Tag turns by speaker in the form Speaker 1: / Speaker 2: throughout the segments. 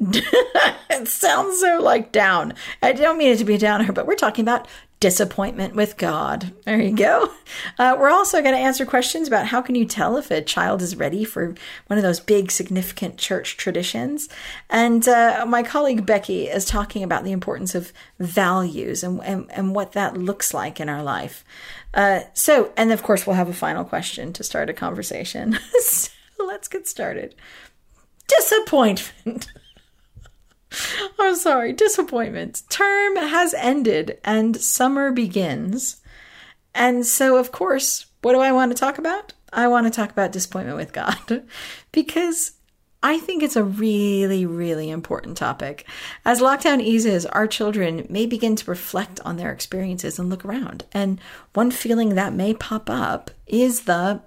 Speaker 1: it sounds so like down. I don't mean it to be a downer, but we're talking about disappointment with God. There you go. Uh, we're also going to answer questions about how can you tell if a child is ready for one of those big, significant church traditions. And uh, my colleague Becky is talking about the importance of values and, and, and what that looks like in our life. Uh, so, and of course, we'll have a final question to start a conversation. so let's get started. Disappointment. I'm sorry, disappointment. Term has ended and summer begins. And so, of course, what do I want to talk about? I want to talk about disappointment with God because I think it's a really, really important topic. As lockdown eases, our children may begin to reflect on their experiences and look around. And one feeling that may pop up is the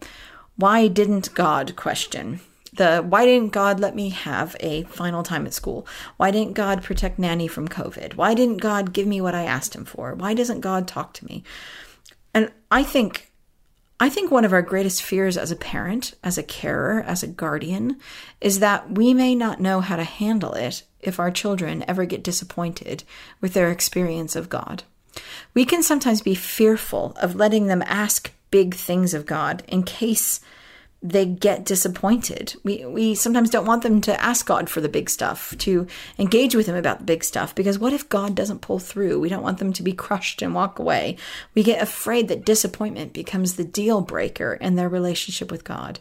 Speaker 1: why didn't God question the why didn't God let me have a final time at school? Why didn't God protect Nanny from COVID? Why didn't God give me what I asked him for? Why doesn't God talk to me? And I think I think one of our greatest fears as a parent, as a carer, as a guardian is that we may not know how to handle it if our children ever get disappointed with their experience of God. We can sometimes be fearful of letting them ask big things of God in case they get disappointed. We we sometimes don't want them to ask God for the big stuff, to engage with him about the big stuff because what if God doesn't pull through? We don't want them to be crushed and walk away. We get afraid that disappointment becomes the deal breaker in their relationship with God.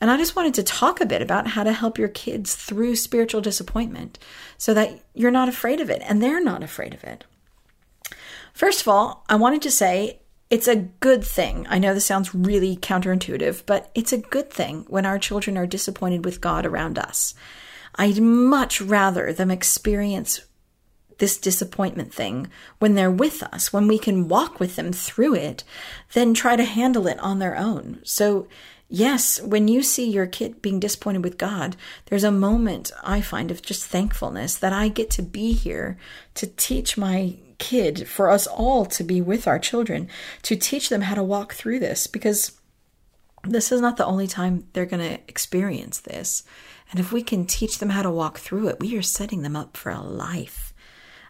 Speaker 1: And I just wanted to talk a bit about how to help your kids through spiritual disappointment so that you're not afraid of it and they're not afraid of it. First of all, I wanted to say it's a good thing. I know this sounds really counterintuitive, but it's a good thing when our children are disappointed with God around us. I'd much rather them experience this disappointment thing when they're with us, when we can walk with them through it, than try to handle it on their own. So, yes, when you see your kid being disappointed with God, there's a moment I find of just thankfulness that I get to be here to teach my kid, for us all to be with our children, to teach them how to walk through this because this is not the only time they're going to experience this. And if we can teach them how to walk through it, we are setting them up for a life,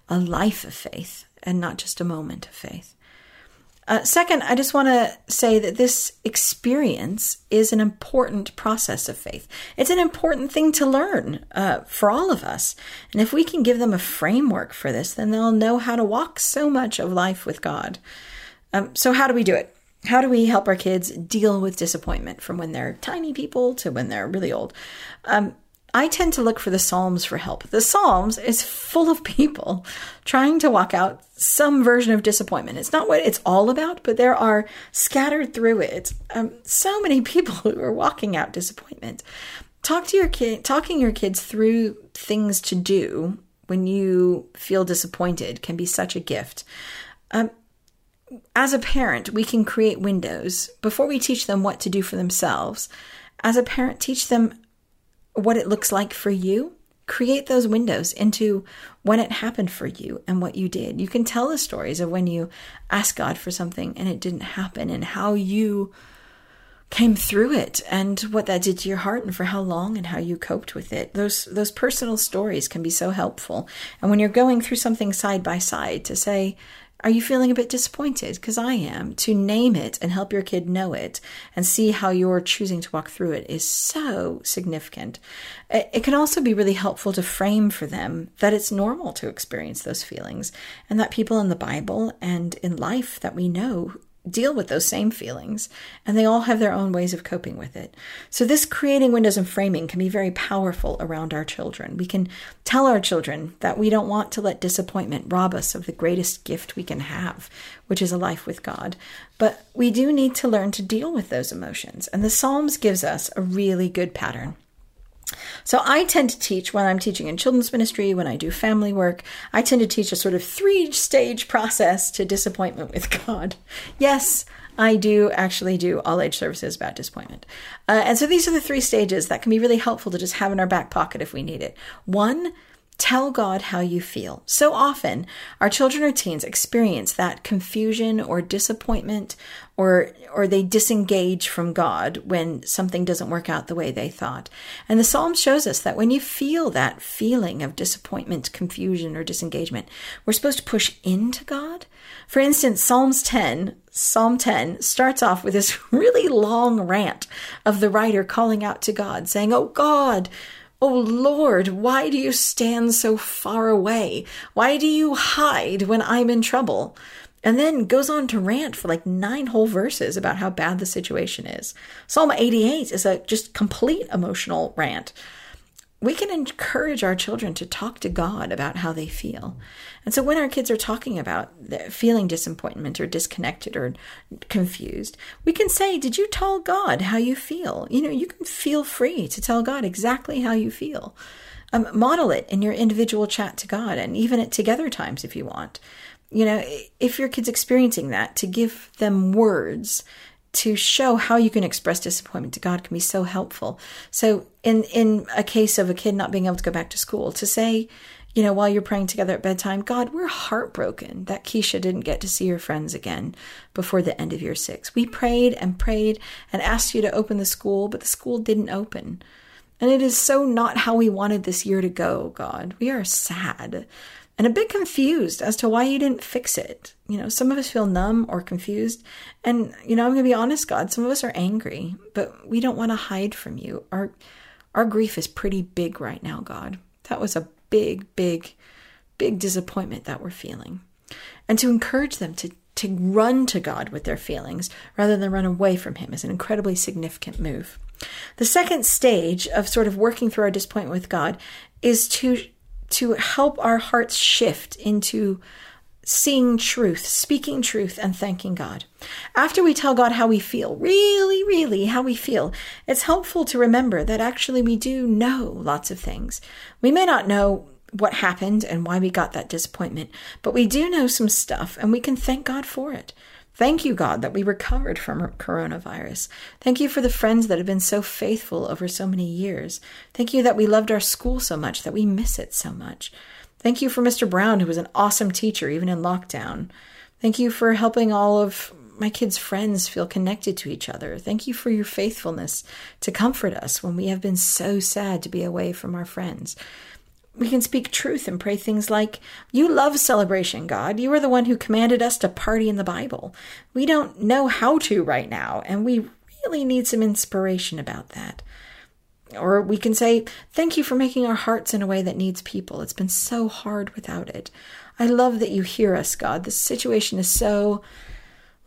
Speaker 1: a life of faith, and not just a moment of faith. Uh, second, I just want to say that this experience is an important process of faith. It's an important thing to learn uh, for all of us. And if we can give them a framework for this, then they'll know how to walk so much of life with God. Um, so, how do we do it? How do we help our kids deal with disappointment from when they're tiny people to when they're really old? Um, I tend to look for the Psalms for help. The Psalms is full of people trying to walk out some version of disappointment. It's not what it's all about, but there are scattered through it um, so many people who are walking out disappointment. Talk to your kid, talking your kids through things to do when you feel disappointed can be such a gift. Um, as a parent, we can create windows before we teach them what to do for themselves. As a parent, teach them what it looks like for you. Create those windows into when it happened for you and what you did. You can tell the stories of when you asked God for something and it didn't happen and how you came through it and what that did to your heart and for how long and how you coped with it. Those those personal stories can be so helpful. And when you're going through something side by side to say, are you feeling a bit disappointed? Because I am. To name it and help your kid know it and see how you're choosing to walk through it is so significant. It can also be really helpful to frame for them that it's normal to experience those feelings and that people in the Bible and in life that we know deal with those same feelings, and they all have their own ways of coping with it. So, this creating windows and framing can be very powerful around our children. We can tell our children that we don't want to let disappointment rob us of the greatest gift we can have, which is a life with God. But we do need to learn to deal with those emotions, and the Psalms gives us a really good pattern. So I tend to teach when I'm teaching in children's ministry, when I do family work, I tend to teach a sort of three stage process to disappointment with God. Yes, I do actually do all age services about disappointment. Uh, and so these are the three stages that can be really helpful to just have in our back pocket if we need it. One, Tell God how you feel. So often, our children or teens experience that confusion or disappointment or or they disengage from God when something doesn't work out the way they thought. And the Psalm shows us that when you feel that feeling of disappointment, confusion or disengagement, we're supposed to push into God. For instance, Psalms 10, Psalm 10 starts off with this really long rant of the writer calling out to God saying, "Oh God, Oh Lord, why do you stand so far away? Why do you hide when I'm in trouble? And then goes on to rant for like nine whole verses about how bad the situation is. Psalm 88 is a just complete emotional rant we can encourage our children to talk to God about how they feel. And so when our kids are talking about feeling disappointment or disconnected or confused, we can say, Did you tell God how you feel? You know, you can feel free to tell God exactly how you feel. Um, model it in your individual chat to God and even at together times if you want. You know, if your kid's experiencing that, to give them words to show how you can express disappointment to God can be so helpful. So in in a case of a kid not being able to go back to school, to say, you know, while you're praying together at bedtime, God, we're heartbroken that Keisha didn't get to see her friends again before the end of year six. We prayed and prayed and asked you to open the school, but the school didn't open. And it is so not how we wanted this year to go, God. We are sad and a bit confused as to why you didn't fix it. You know, some of us feel numb or confused. And, you know, I'm going to be honest, God, some of us are angry, but we don't want to hide from you. Our, our grief is pretty big right now, God. That was a big, big, big disappointment that we're feeling. And to encourage them to, to run to God with their feelings rather than run away from Him is an incredibly significant move. The second stage of sort of working through our disappointment with God is to to help our hearts shift into seeing truth, speaking truth, and thanking God. After we tell God how we feel, really, really how we feel, it's helpful to remember that actually we do know lots of things. We may not know what happened and why we got that disappointment, but we do know some stuff and we can thank God for it. Thank you, God, that we recovered from coronavirus. Thank you for the friends that have been so faithful over so many years. Thank you that we loved our school so much that we miss it so much. Thank you for Mr. Brown, who was an awesome teacher even in lockdown. Thank you for helping all of my kids' friends feel connected to each other. Thank you for your faithfulness to comfort us when we have been so sad to be away from our friends we can speak truth and pray things like, You love celebration, God. You are the one who commanded us to party in the Bible. We don't know how to right now, and we really need some inspiration about that. Or we can say, Thank you for making our hearts in a way that needs people. It's been so hard without it. I love that you hear us, God. The situation is so.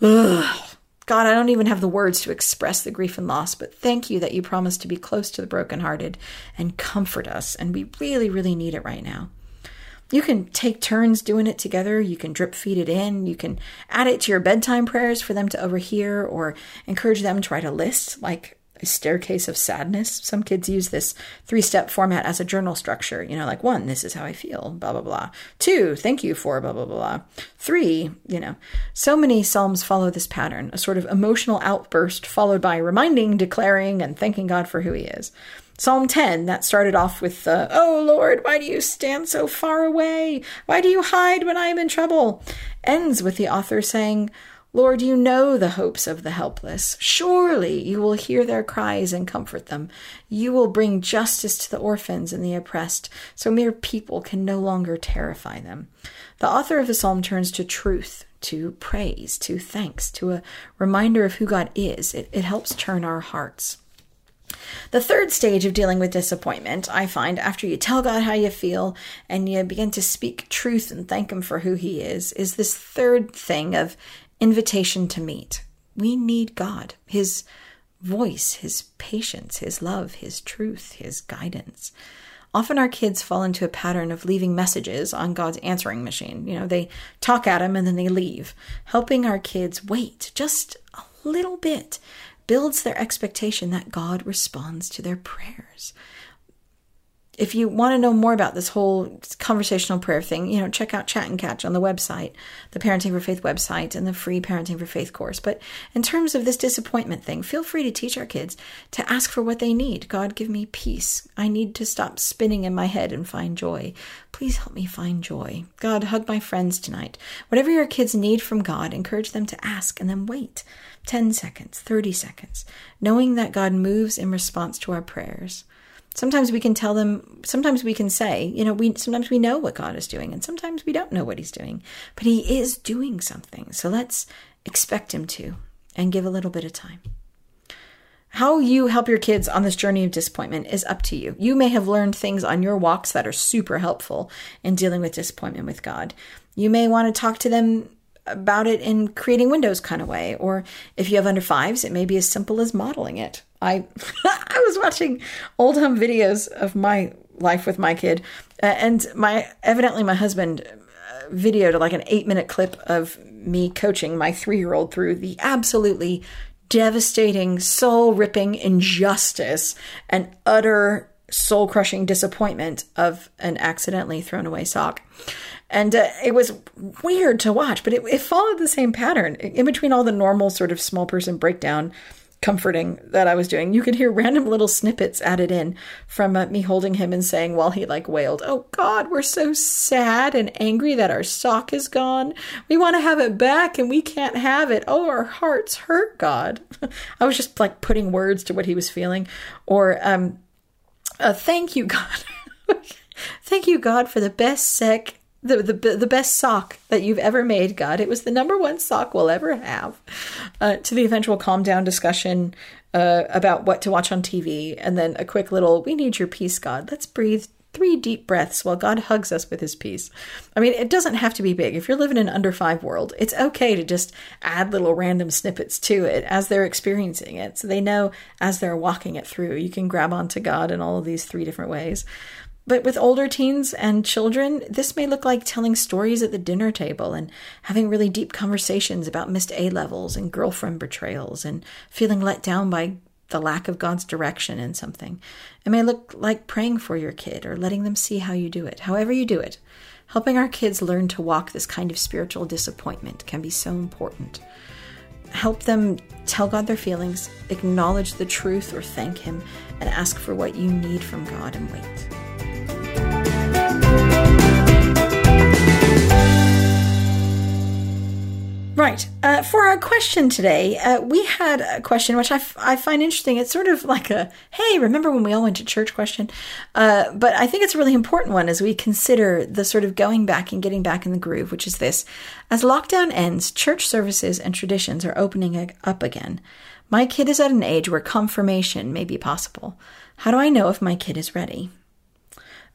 Speaker 1: Ugh, God, I don't even have the words to express the grief and loss, but thank you that you promise to be close to the brokenhearted and comfort us. And we really, really need it right now. You can take turns doing it together. You can drip feed it in. You can add it to your bedtime prayers for them to overhear or encourage them to write a list like a staircase of sadness. Some kids use this three step format as a journal structure. You know, like one, this is how I feel, blah, blah, blah. Two, thank you for, blah, blah, blah. Three, you know, so many Psalms follow this pattern a sort of emotional outburst followed by reminding, declaring, and thanking God for who He is. Psalm 10, that started off with, uh, Oh Lord, why do you stand so far away? Why do you hide when I am in trouble? ends with the author saying, Lord, you know the hopes of the helpless. Surely you will hear their cries and comfort them. You will bring justice to the orphans and the oppressed, so mere people can no longer terrify them. The author of the psalm turns to truth, to praise, to thanks, to a reminder of who God is. It, it helps turn our hearts. The third stage of dealing with disappointment, I find, after you tell God how you feel and you begin to speak truth and thank Him for who He is, is this third thing of invitation to meet. We need God, His voice, His patience, His love, His truth, His guidance. Often our kids fall into a pattern of leaving messages on God's answering machine. You know, they talk at Him and then they leave. Helping our kids wait just a little bit builds their expectation that God responds to their prayers. If you want to know more about this whole conversational prayer thing, you know, check out Chat and Catch on the website, the Parenting for Faith website, and the free Parenting for Faith course. But in terms of this disappointment thing, feel free to teach our kids to ask for what they need. God, give me peace. I need to stop spinning in my head and find joy. Please help me find joy. God, hug my friends tonight. Whatever your kids need from God, encourage them to ask and then wait 10 seconds, 30 seconds, knowing that God moves in response to our prayers. Sometimes we can tell them, sometimes we can say, you know, we sometimes we know what God is doing and sometimes we don't know what he's doing, but he is doing something. So let's expect him to and give a little bit of time. How you help your kids on this journey of disappointment is up to you. You may have learned things on your walks that are super helpful in dealing with disappointment with God. You may want to talk to them about it in creating windows kind of way, or if you have under fives, it may be as simple as modeling it. I I was watching old home videos of my life with my kid, uh, and my evidently my husband uh, videoed like an eight minute clip of me coaching my three year old through the absolutely devastating, soul ripping injustice and utter soul crushing disappointment of an accidentally thrown away sock. And uh, it was weird to watch, but it, it followed the same pattern. In between all the normal sort of small person breakdown comforting that I was doing. You could hear random little snippets added in from uh, me holding him and saying while he like wailed, "Oh God, we're so sad and angry that our sock is gone. We want to have it back and we can't have it. Oh, our hearts hurt, God." I was just like putting words to what he was feeling, or um, uh, "Thank you, God." Thank you, God, for the best sec the, the the best sock that you've ever made, God. It was the number one sock we'll ever have. Uh, to the eventual calm down discussion uh, about what to watch on TV, and then a quick little "We need your peace, God. Let's breathe." Three deep breaths while God hugs us with his peace. I mean, it doesn't have to be big. If you're living in an under five world, it's okay to just add little random snippets to it as they're experiencing it. So they know as they're walking it through, you can grab onto God in all of these three different ways. But with older teens and children, this may look like telling stories at the dinner table and having really deep conversations about missed A levels and girlfriend betrayals and feeling let down by the lack of God's direction in something. It may look like praying for your kid or letting them see how you do it. However, you do it, helping our kids learn to walk this kind of spiritual disappointment can be so important. Help them tell God their feelings, acknowledge the truth or thank Him, and ask for what you need from God and wait. Right. Uh, for our question today, uh, we had a question which I, f- I find interesting. It's sort of like a, hey, remember when we all went to church question? Uh, but I think it's a really important one as we consider the sort of going back and getting back in the groove, which is this. As lockdown ends, church services and traditions are opening up again. My kid is at an age where confirmation may be possible. How do I know if my kid is ready?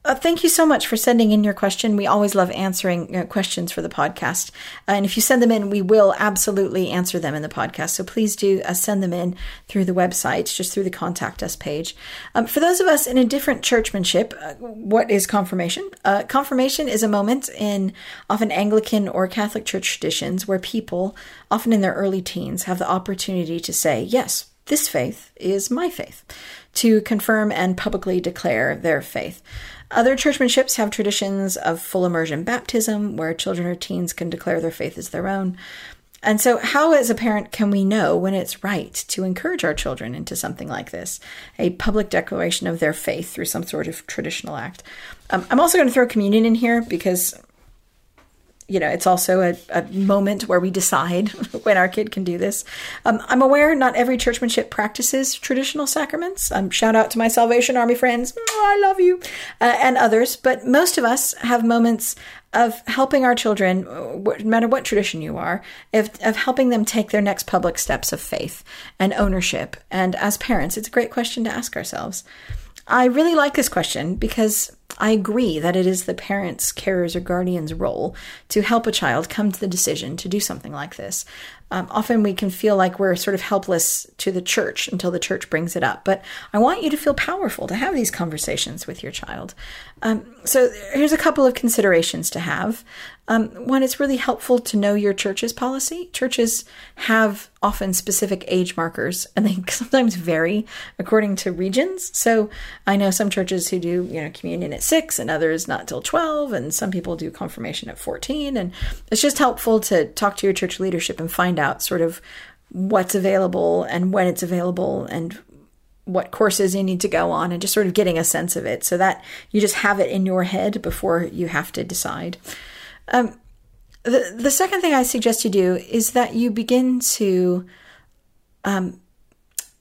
Speaker 1: Uh, thank you so much for sending in your question. We always love answering uh, questions for the podcast. Uh, and if you send them in, we will absolutely answer them in the podcast. So please do uh, send them in through the website, just through the contact us page. Um, for those of us in a different churchmanship, uh, what is confirmation? Uh, confirmation is a moment in often Anglican or Catholic church traditions where people, often in their early teens, have the opportunity to say, yes, this faith is my faith, to confirm and publicly declare their faith. Other churchmanships have traditions of full immersion baptism, where children or teens can declare their faith as their own. And so, how as a parent can we know when it's right to encourage our children into something like this, a public declaration of their faith through some sort of traditional act? Um, I'm also going to throw communion in here because you know, it's also a, a, moment where we decide when our kid can do this. Um, I'm aware not every churchmanship practices traditional sacraments. Um, shout out to my Salvation Army friends. I love you. Uh, and others. But most of us have moments of helping our children, no matter what tradition you are, of helping them take their next public steps of faith and ownership. And as parents, it's a great question to ask ourselves. I really like this question because I agree that it is the parent's, carer's, or guardian's role to help a child come to the decision to do something like this. Um, often we can feel like we're sort of helpless to the church until the church brings it up. But I want you to feel powerful to have these conversations with your child. Um, so here's a couple of considerations to have. Um, one, it's really helpful to know your church's policy. Churches have often specific age markers, and they sometimes vary according to regions. So I know some churches who do, you know, communion at six, and others not till twelve, and some people do confirmation at fourteen. And it's just helpful to talk to your church leadership and find out sort of what's available and when it's available and what courses you need to go on and just sort of getting a sense of it so that you just have it in your head before you have to decide. Um, the, the second thing I suggest you do is that you begin to um,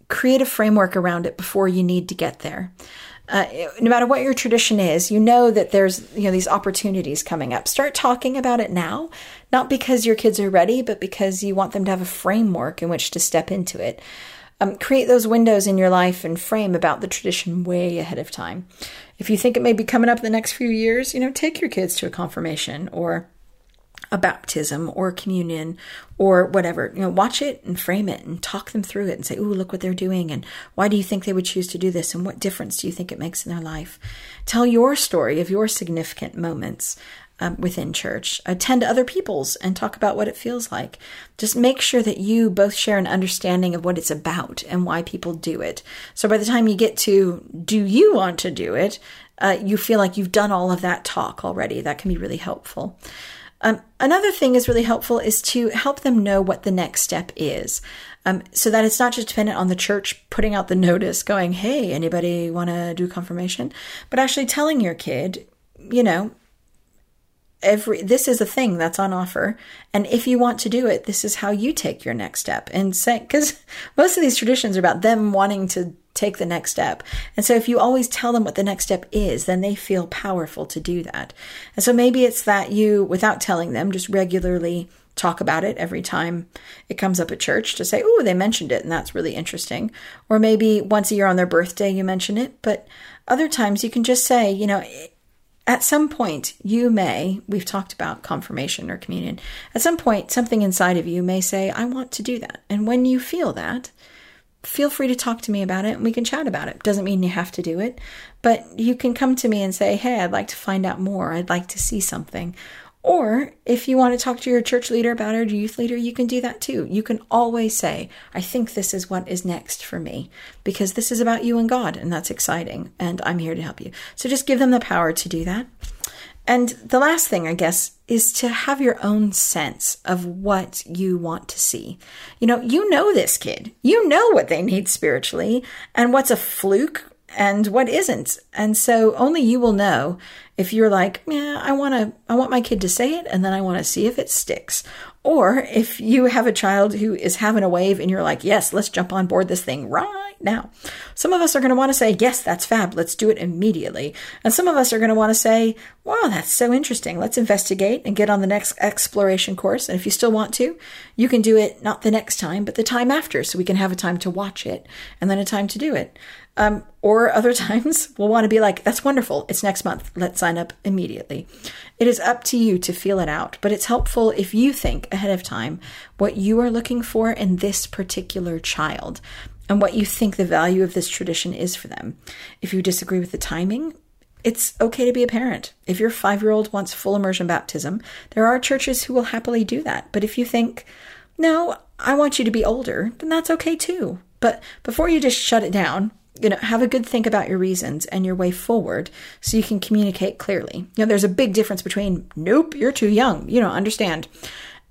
Speaker 1: create a framework around it before you need to get there. Uh, no matter what your tradition is, you know that there's you know these opportunities coming up. Start talking about it now, not because your kids are ready, but because you want them to have a framework in which to step into it. Um, create those windows in your life and frame about the tradition way ahead of time. If you think it may be coming up in the next few years, you know, take your kids to a confirmation or a baptism or communion or whatever. You know, watch it and frame it and talk them through it and say, "Ooh, look what they're doing and why do you think they would choose to do this and what difference do you think it makes in their life?" Tell your story of your significant moments um, within church. Attend other people's and talk about what it feels like. Just make sure that you both share an understanding of what it's about and why people do it. So by the time you get to do you want to do it, uh, you feel like you've done all of that talk already. That can be really helpful. Um, another thing is really helpful is to help them know what the next step is. Um, so that it's not just dependent on the church putting out the notice going, hey, anybody want to do confirmation? But actually telling your kid, you know, every this is a thing that's on offer and if you want to do it this is how you take your next step and say because most of these traditions are about them wanting to take the next step. And so if you always tell them what the next step is then they feel powerful to do that. And so maybe it's that you without telling them just regularly talk about it every time it comes up at church to say oh they mentioned it and that's really interesting. Or maybe once a year on their birthday you mention it. But other times you can just say you know at some point, you may, we've talked about confirmation or communion, at some point, something inside of you may say, I want to do that. And when you feel that, feel free to talk to me about it and we can chat about it. Doesn't mean you have to do it, but you can come to me and say, Hey, I'd like to find out more. I'd like to see something. Or if you want to talk to your church leader about it or youth leader, you can do that too. You can always say, I think this is what is next for me because this is about you and God, and that's exciting, and I'm here to help you. So just give them the power to do that. And the last thing, I guess, is to have your own sense of what you want to see. You know, you know this kid. You know what they need spiritually and what's a fluke and what isn't. And so only you will know if you're like, yeah, I want to, I want my kid to say it and then I want to see if it sticks. Or if you have a child who is having a wave and you're like, yes, let's jump on board this thing right now. Some of us are going to want to say, yes, that's fab. Let's do it immediately. And some of us are going to want to say, wow, that's so interesting. Let's investigate and get on the next exploration course. And if you still want to, you can do it not the next time, but the time after so we can have a time to watch it and then a time to do it. Um, or other times we'll want to be like, that's wonderful. It's next month. Let's sign up immediately. It is up to you to feel it out, but it's helpful if you think ahead of time what you are looking for in this particular child and what you think the value of this tradition is for them. If you disagree with the timing, it's okay to be a parent. If your five year old wants full immersion baptism, there are churches who will happily do that. But if you think, no, I want you to be older, then that's okay too. But before you just shut it down, you know, have a good think about your reasons and your way forward so you can communicate clearly. You know, there's a big difference between, nope, you're too young, you don't understand,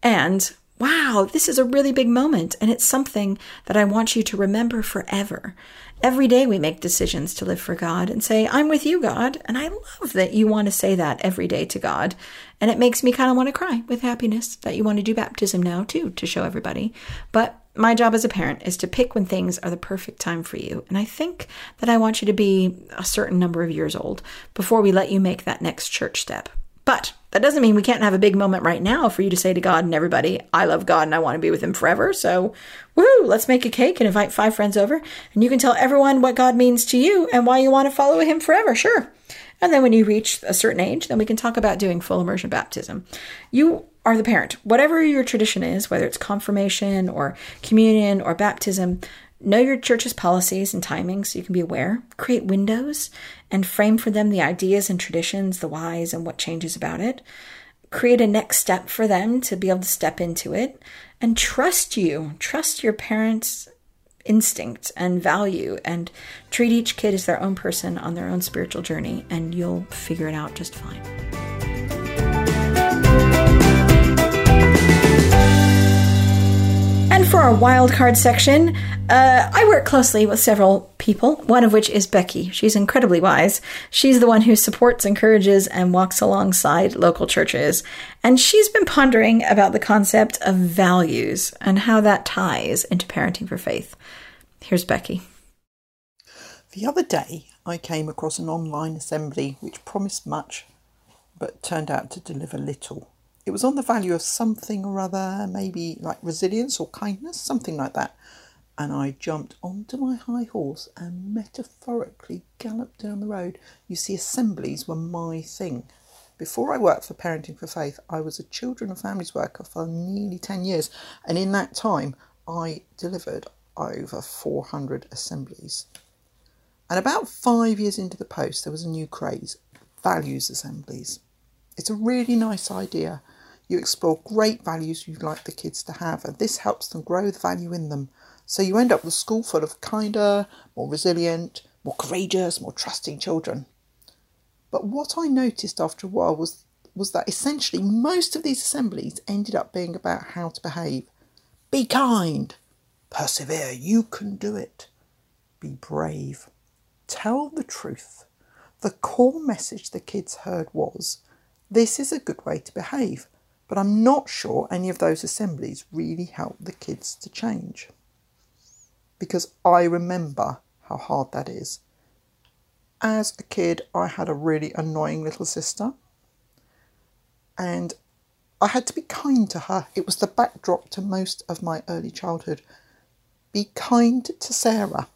Speaker 1: and wow, this is a really big moment and it's something that I want you to remember forever. Every day we make decisions to live for God and say, I'm with you, God. And I love that you want to say that every day to God. And it makes me kind of want to cry with happiness that you want to do baptism now, too, to show everybody. But my job as a parent is to pick when things are the perfect time for you. And I think that I want you to be a certain number of years old before we let you make that next church step. But that doesn't mean we can't have a big moment right now for you to say to God and everybody, I love God and I want to be with Him forever. So, woo, let's make a cake and invite five friends over. And you can tell everyone what God means to you and why you want to follow Him forever. Sure. And then when you reach a certain age, then we can talk about doing full immersion baptism. You are the parent. Whatever your tradition is, whether it's confirmation or communion or baptism, know your church's policies and timings so you can be aware. Create windows and frame for them the ideas and traditions, the whys, and what changes about it. Create a next step for them to be able to step into it and trust you. Trust your parents' instinct and value and treat each kid as their own person on their own spiritual journey, and you'll figure it out just fine. And for our wildcard section, uh, I work closely with several people, one of which is Becky. She's incredibly wise. She's the one who supports, encourages, and walks alongside local churches. And she's been pondering about the concept of values and how that ties into parenting for faith. Here's Becky.
Speaker 2: The other day, I came across an online assembly which promised much but turned out to deliver little. It was on the value of something or other, maybe like resilience or kindness, something like that. And I jumped onto my high horse and metaphorically galloped down the road. You see, assemblies were my thing. Before I worked for Parenting for Faith, I was a children and families worker for nearly 10 years. And in that time, I delivered over 400 assemblies. And about five years into the post, there was a new craze values assemblies. It's a really nice idea you explore great values you'd like the kids to have, and this helps them grow the value in them. So you end up with a school full of kinder, more resilient, more courageous, more trusting children. But what I noticed after a while was was that essentially most of these assemblies ended up being about how to behave. Be kind, persevere, you can do it. Be brave, tell the truth. The core message the kids heard was this is a good way to behave. But I'm not sure any of those assemblies really helped the kids to change. Because I remember how hard that is. As a kid, I had a really annoying little sister, and I had to be kind to her. It was the backdrop to most of my early childhood. Be kind to Sarah.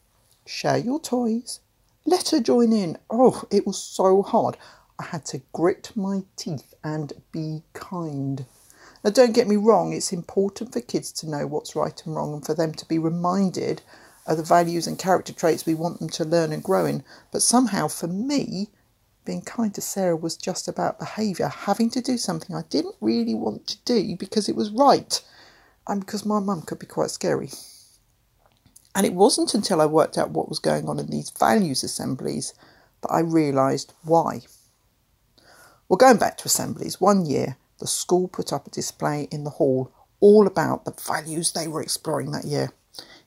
Speaker 2: Share your toys. Let her join in. Oh, it was so hard. I had to grit my teeth and be kind. Now, don't get me wrong, it's important for kids to know what's right and wrong and for them to be reminded of the values and character traits we want them to learn and grow in. But somehow, for me, being kind to Sarah was just about behaviour, having to do something I didn't really want to do because it was right and because my mum could be quite scary. And it wasn't until I worked out what was going on in these values assemblies that I realised why. Well, going back to assemblies, one year the school put up a display in the hall all about the values they were exploring that year.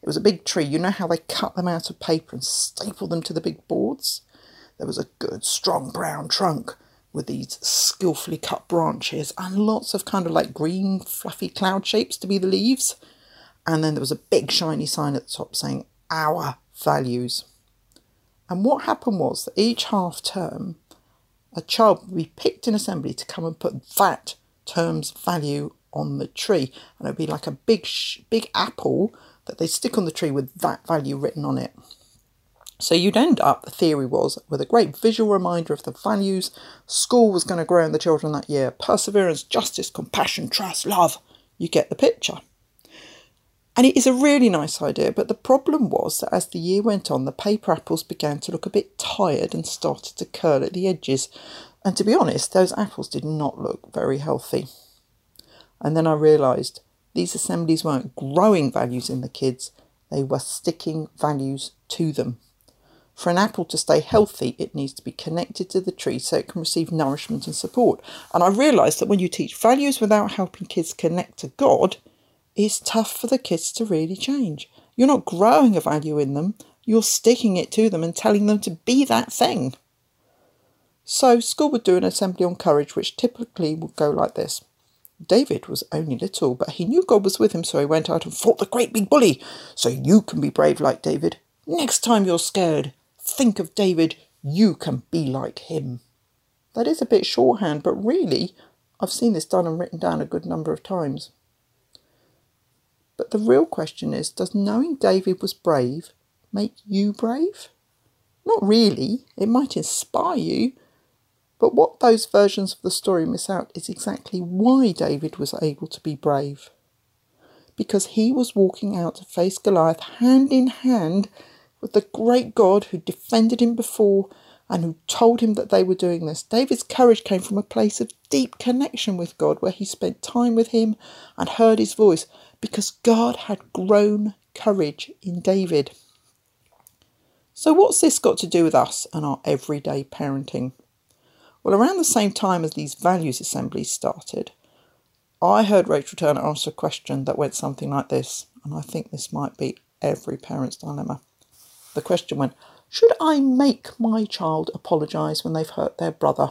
Speaker 2: It was a big tree. You know how they cut them out of paper and staple them to the big boards? There was a good, strong brown trunk with these skillfully cut branches and lots of kind of like green, fluffy cloud shapes to be the leaves. And then there was a big, shiny sign at the top saying, Our values. And what happened was that each half term, a child would be picked in assembly to come and put that term's value on the tree, and it would be like a big, big apple that they stick on the tree with that value written on it. So you'd end up, the theory was, with a great visual reminder of the values school was going to grow in the children that year perseverance, justice, compassion, trust, love. You get the picture. And it is a really nice idea, but the problem was that as the year went on, the paper apples began to look a bit tired and started to curl at the edges. And to be honest, those apples did not look very healthy. And then I realised these assemblies weren't growing values in the kids, they were sticking values to them. For an apple to stay healthy, it needs to be connected to the tree so it can receive nourishment and support. And I realised that when you teach values without helping kids connect to God, it's tough for the kids to really change. You're not growing a value in them, you're sticking it to them and telling them to be that thing. So, school would do an assembly on courage, which typically would go like this David was only little, but he knew God was with him, so he went out and fought the great big bully. So you can be brave like David. Next time you're scared, think of David. You can be like him. That is a bit shorthand, but really, I've seen this done and written down a good number of times. But the real question is does knowing David was brave make you brave? Not really. It might inspire you, But what those versions of the story miss out is exactly why David was able to be brave. Because he was walking out to face Goliath hand in hand with the great God who defended him before and who told him that they were doing this. David's courage came from a place of deep connection with God, where he spent time with him and heard his voice, because God had grown courage in David. So, what's this got to do with us and our everyday parenting? Well, around the same time as these values assemblies started, I heard Rachel Turner answer a question that went something like this, and I think this might be every parent's dilemma. The question went, Should I make my child apologise when they've hurt their brother?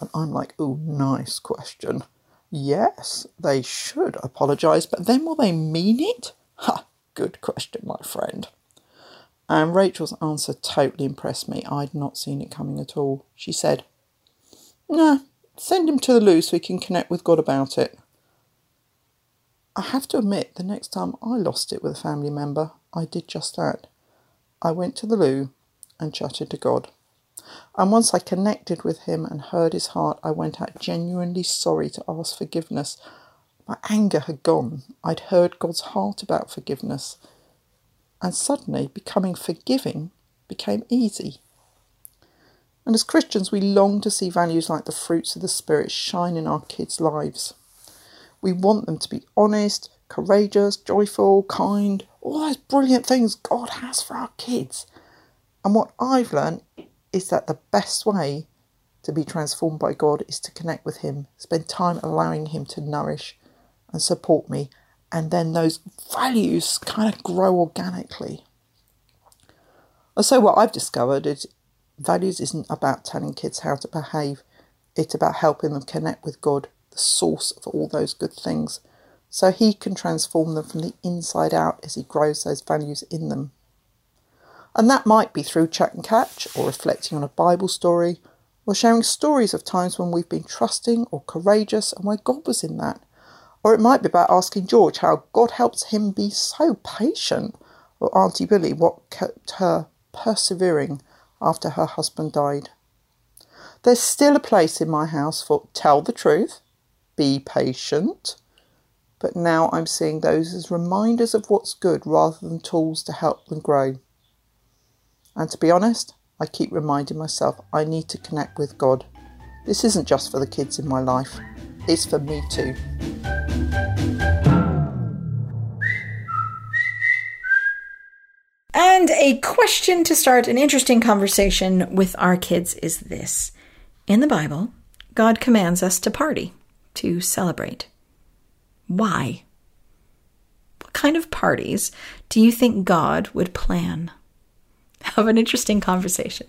Speaker 2: And I'm like, Oh, nice question. Yes, they should apologise, but then will they mean it? Ha, good question, my friend. And Rachel's answer totally impressed me. I'd not seen it coming at all. She said, Nah, send him to the loo so he can connect with God about it. I have to admit, the next time I lost it with a family member, I did just that. I went to the loo and chatted to God. And once I connected with him and heard his heart, I went out genuinely sorry to ask forgiveness. My anger had gone. I'd heard God's heart about forgiveness. And suddenly, becoming forgiving became easy. And as Christians, we long to see values like the fruits of the Spirit shine in our kids' lives. We want them to be honest, courageous, joyful, kind, all those brilliant things God has for our kids. And what I've learned is that the best way to be transformed by God is to connect with Him, spend time allowing Him to nourish and support me, and then those values kind of grow organically. And so, what I've discovered is Values isn't about telling kids how to behave, it's about helping them connect with God, the source of all those good things, so He can transform them from the inside out as He grows those values in them. And that might be through chat and catch, or reflecting on a Bible story, or sharing stories of times when we've been trusting or courageous and where God was in that. Or it might be about asking George how God helps him be so patient, or Auntie Billy what kept her persevering after her husband died. There's still a place in my house for tell the truth, be patient, but now I'm seeing those as reminders of what's good rather than tools to help them grow. And to be honest, I keep reminding myself I need to connect with God. This isn't just for the kids in my life, it's for me too.
Speaker 1: And a question to start an interesting conversation with our kids is this In the Bible, God commands us to party, to celebrate. Why? What kind of parties do you think God would plan? Have an interesting conversation.